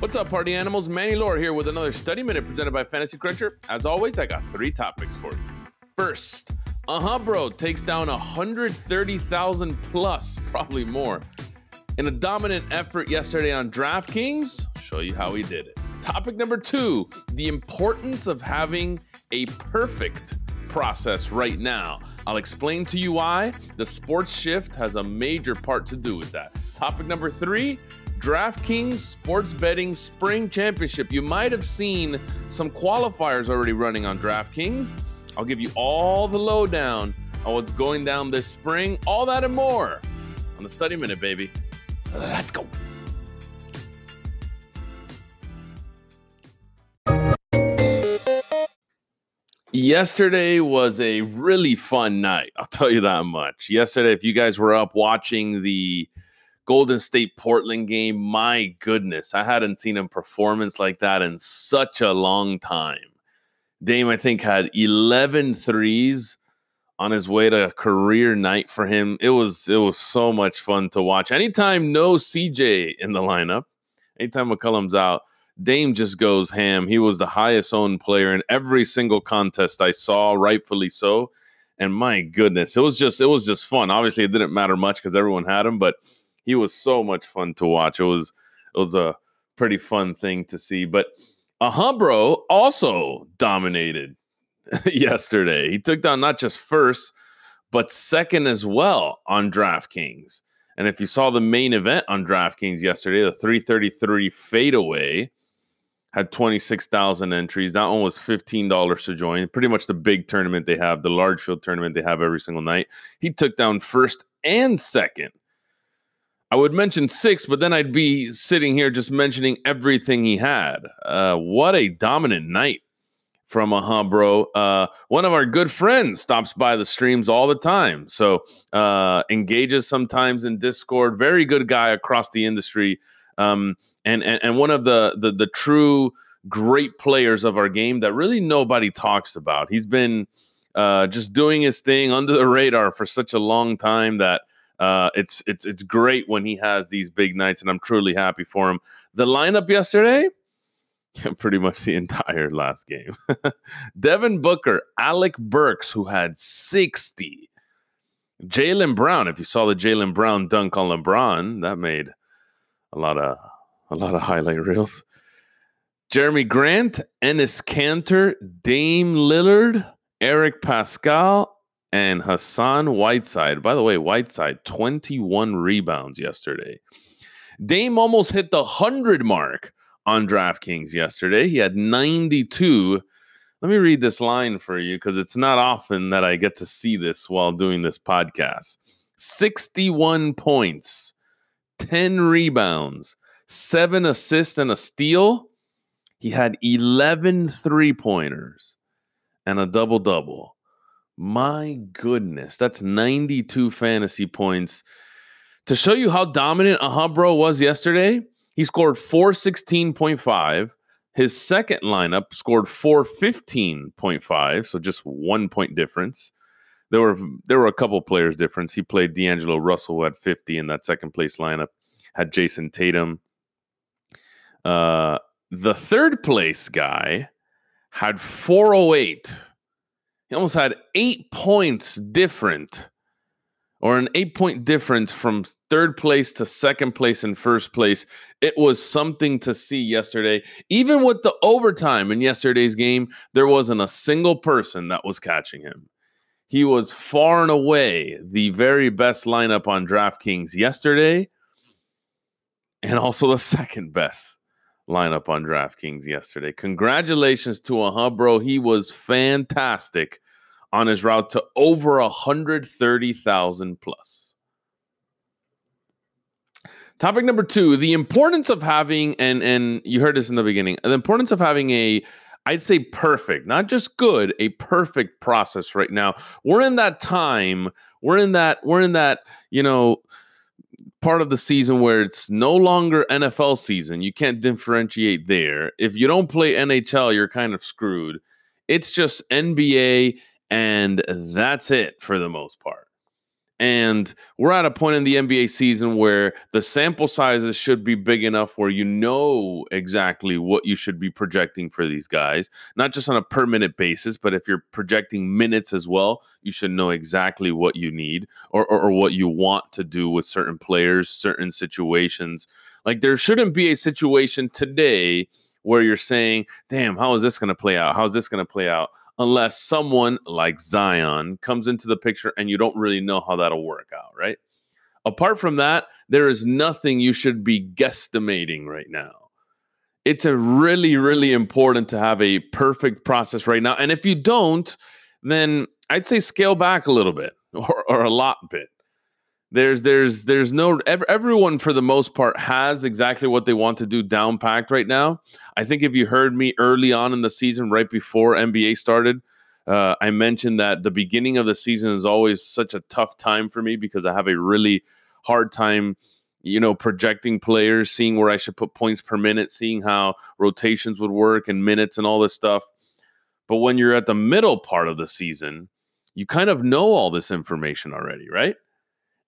What's up, party animals? Manny Lore here with another study minute presented by Fantasy Cruncher. As always, I got three topics for you. First, uh huh, bro takes down 130,000 plus, probably more, in a dominant effort yesterday on DraftKings. Show you how he did it. Topic number two the importance of having a perfect process right now. I'll explain to you why. The sports shift has a major part to do with that. Topic number three DraftKings Sports Betting Spring Championship. You might have seen some qualifiers already running on DraftKings. I'll give you all the lowdown on what's going down this spring, all that and more on the Study Minute, baby. Let's go. Yesterday was a really fun night. I'll tell you that much. Yesterday, if you guys were up watching the Golden State Portland game, my goodness, I hadn't seen a performance like that in such a long time. Dame, I think, had 11 threes on his way to a career night for him. It was it was so much fun to watch. Anytime no CJ in the lineup, anytime McCollum's out, Dame just goes ham. He was the highest owned player in every single contest I saw, rightfully so. And my goodness, it was just it was just fun. Obviously, it didn't matter much because everyone had him, but he was so much fun to watch. It was it was a pretty fun thing to see. But Alhambra also dominated yesterday. He took down not just first, but second as well on DraftKings. And if you saw the main event on DraftKings yesterday, the 333 fadeaway had 26,000 entries. That one was $15 to join. Pretty much the big tournament they have, the large field tournament they have every single night. He took down first and second I would mention six, but then I'd be sitting here just mentioning everything he had. Uh, what a dominant night from a bro. Uh, one of our good friends stops by the streams all the time, so uh, engages sometimes in Discord. Very good guy across the industry, um, and, and and one of the the the true great players of our game that really nobody talks about. He's been uh, just doing his thing under the radar for such a long time that uh, it's it's it's great when he has these big nights, and I'm truly happy for him. The lineup yesterday, pretty much the entire last game. Devin Booker, Alec Burks, who had 60. Jaylen Brown, if you saw the Jaylen Brown dunk on LeBron, that made a lot of a lot of highlight reels. Jerami Grant, Enes Kanter, Dame Lillard, Eric Paschall, and Hassan Whiteside. By the way, Whiteside, 21 rebounds yesterday. Dame almost hit the 100 mark on DraftKings yesterday. He had 92. Let me read this line for you because it's not often that I get to see this while doing this podcast. 61 points, 10 rebounds, seven assists, and a steal. He had 11 three pointers and a double double. My goodness, that's 92 fantasy points. To show you how dominant Alhambra was yesterday, he scored 416.5. His second lineup scored 415.5, so just one point difference. There were there were a couple players difference. He played D'Angelo Russell who had 50 in that second place lineup, had Jayson Tatum. Uh, the third place guy had 408 he almost had eight points different, or an eight point difference from third place to second place and first place. It was something to see yesterday. Even with the overtime in yesterday's game, there wasn't a single person that was catching him. He was far and away the very best lineup on DraftKings yesterday, and also the second best lineup on DraftKings yesterday. Congratulations to Aha, bro. He was fantastic on his route to over 130,000 plus. Topic number two, the importance of having, and and you heard this in the beginning, the importance of having a, I'd say perfect, not just good, a perfect process right now. We're in that time, we're in that, we're in that, you know, part of the season where it's no longer NFL season. You can't differentiate there. If you don't play NHL, you're kind of screwed. It's just NBA, and that's it for the most part. And we're at a point in the NBA season where the sample sizes should be big enough where you know exactly what you should be projecting for these guys, not just on a per minute basis, but if you're projecting minutes as well, you should know exactly what you need or, or, or what you want to do with certain players, certain situations. Like there shouldn't be a situation today where you're saying, damn, how is this going to play out? How is this going to play out? Unless someone like Zion comes into the picture and you don't really know how that'll work out, right? Apart from that, there is nothing you should be guesstimating right now. It's a really, really important to have a perfect process right now. And if you don't, then I'd say scale back a little bit or, or a lot bit. There's there's there's no everyone for the most part has exactly what they want to do down packed right now. I think if you heard me early on in the season, right before NBA started, uh, I mentioned that the beginning of the season is always such a tough time for me because I have a really hard time, you know, projecting players, seeing where I should put points per minute, seeing how rotations would work and minutes and all this stuff. But when you're at the middle part of the season, you kind of know all this information already, right?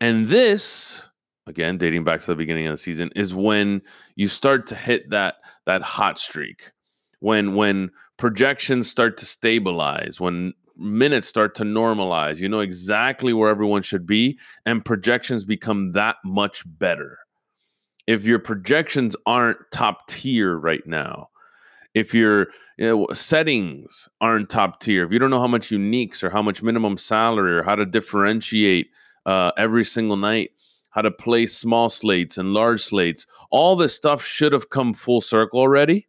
And this, again, dating back to the beginning of the season, is when you start to hit that that hot streak. When when projections start to stabilize, when minutes start to normalize, you know exactly where everyone should be, and projections become that much better. If your projections aren't top tier right now, if your you know, settings aren't top tier, if you don't know how much uniques or how much minimum salary or how to differentiate uh, every single night, how to play small slates and large slates. All this stuff should have come full circle already.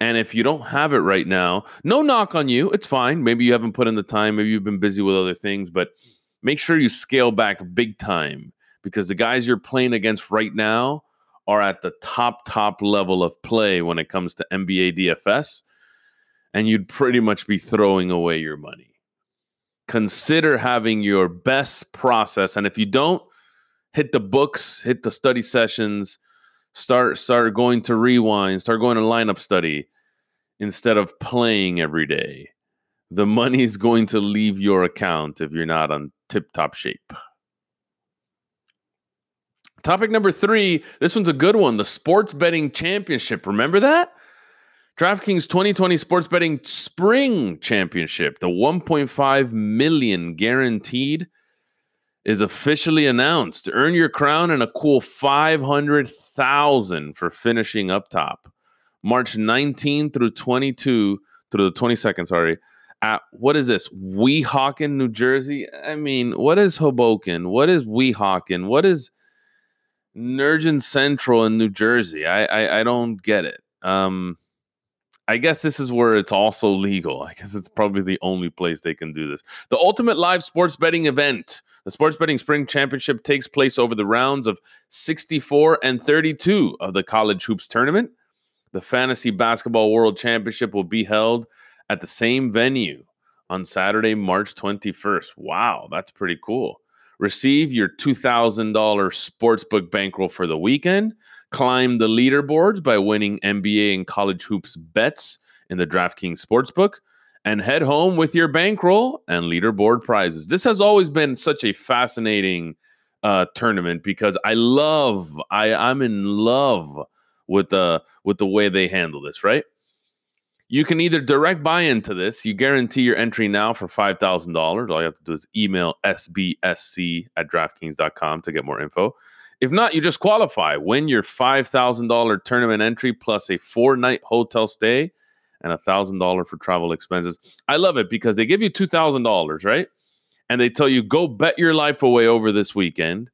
And if you don't have it right now, no knock on you. It's fine. Maybe you haven't put in the time. Maybe you've been busy with other things, but make sure you scale back big time because the guys you're playing against right now are at the top, top level of play when it comes to NBA DFS. And you'd pretty much be throwing away your money consider having your best process. And if you don't, hit the books, hit the study sessions, start start going to rewind, start going to lineup study instead of playing every day. The money is going to leave your account if you're not on tip top shape. Topic number three. This one's a good one. The sports betting championship. Remember that? DraftKings 2020 Sports Betting Spring Championship, the 1.5 million guaranteed, is officially announced. Earn your crown and a cool 500,000 for finishing up top. March 19 through 22 through the 22nd, sorry. At what is this? Weehawken, New Jersey? I mean, what is Hoboken? What is Weehawken? What is Nergen Central in New Jersey? I, I I don't get it. Um I guess this is where it's also legal. I guess it's probably the only place they can do this. The ultimate live sports betting event. The Sports Betting Spring Championship takes place over the rounds of 64 and 32 of the College Hoops Tournament. The Fantasy Basketball World Championship will be held at the same venue on Saturday, March 21st. Wow, that's pretty cool. Receive your $2,000 sportsbook bankroll for the weekend Climb the leaderboards by winning NBA and college hoops bets in the DraftKings Sportsbook and head home with your bankroll and leaderboard prizes. This has always been such a fascinating uh, tournament because I love, I, I'm in love with the with the way they handle this, right? You can either direct buy into this. You guarantee your entry now for $5,000. All you have to do is email sbsc at DraftKings.com to get more info. If not, you just qualify. Win your $5,000 tournament entry plus a four night hotel stay and a $1,000 for travel expenses. I love it because they give you $2,000, right? And they tell you, go bet your life away over this weekend.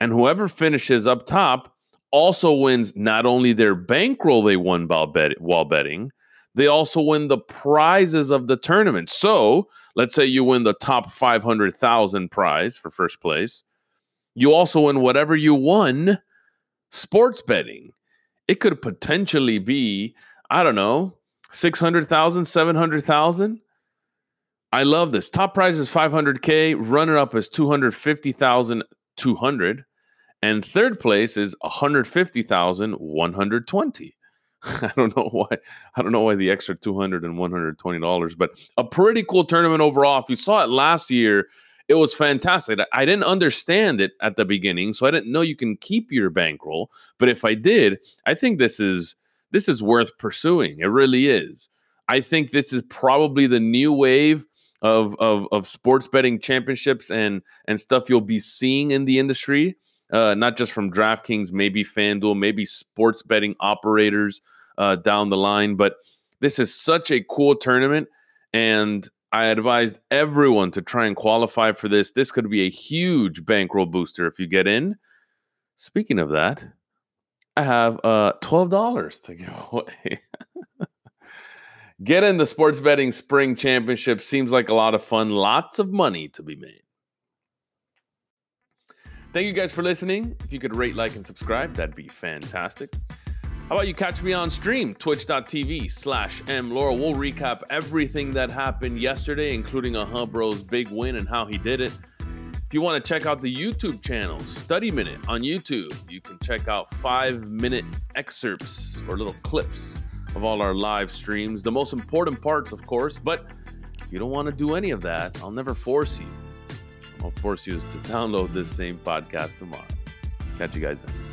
And whoever finishes up top also wins not only their bankroll they won while, while betting, they also win the prizes of the tournament. So let's say you win the top 500,000 prize for first place you also win whatever you won sports betting. It could potentially be, I don't know, 600,000, 700,000. I love this. Top prize is 500K, runner up is 250,200, and third place is 150,120. I don't know why. I don't know why the extra 200 and 120 dollars, but a pretty cool tournament overall. If you saw it last year, it was fantastic. I didn't understand it at the beginning, so I didn't know you can keep your bankroll. But if I did, I think this is this is worth pursuing. It really is. I think this is probably the new wave of of, of sports betting championships and and stuff you'll be seeing in the industry. Uh, not just from DraftKings, maybe FanDuel, maybe sports betting operators uh, down the line. But this is such a cool tournament, and I advised everyone to try and qualify for this. This could be a huge bankroll booster if you get in. Speaking of that, I have uh, twelve dollars to give away. Get in the sports betting spring championship. Seems like a lot of fun. Lots of money to be made. Thank you guys for listening. If you could rate, like, and subscribe, that'd be fantastic. How about you catch me on stream, twitch.tv slash mlaura. We'll recap everything that happened yesterday, including a Hub Bro's big win and how he did it. If you want to check out the YouTube channel, Study Minute on YouTube, you can check out five minute excerpts or little clips of all our live streams. The most important parts, of course, but if you don't want to do any of that, I'll never force you. I'll force you to download this same podcast tomorrow. Catch you guys then.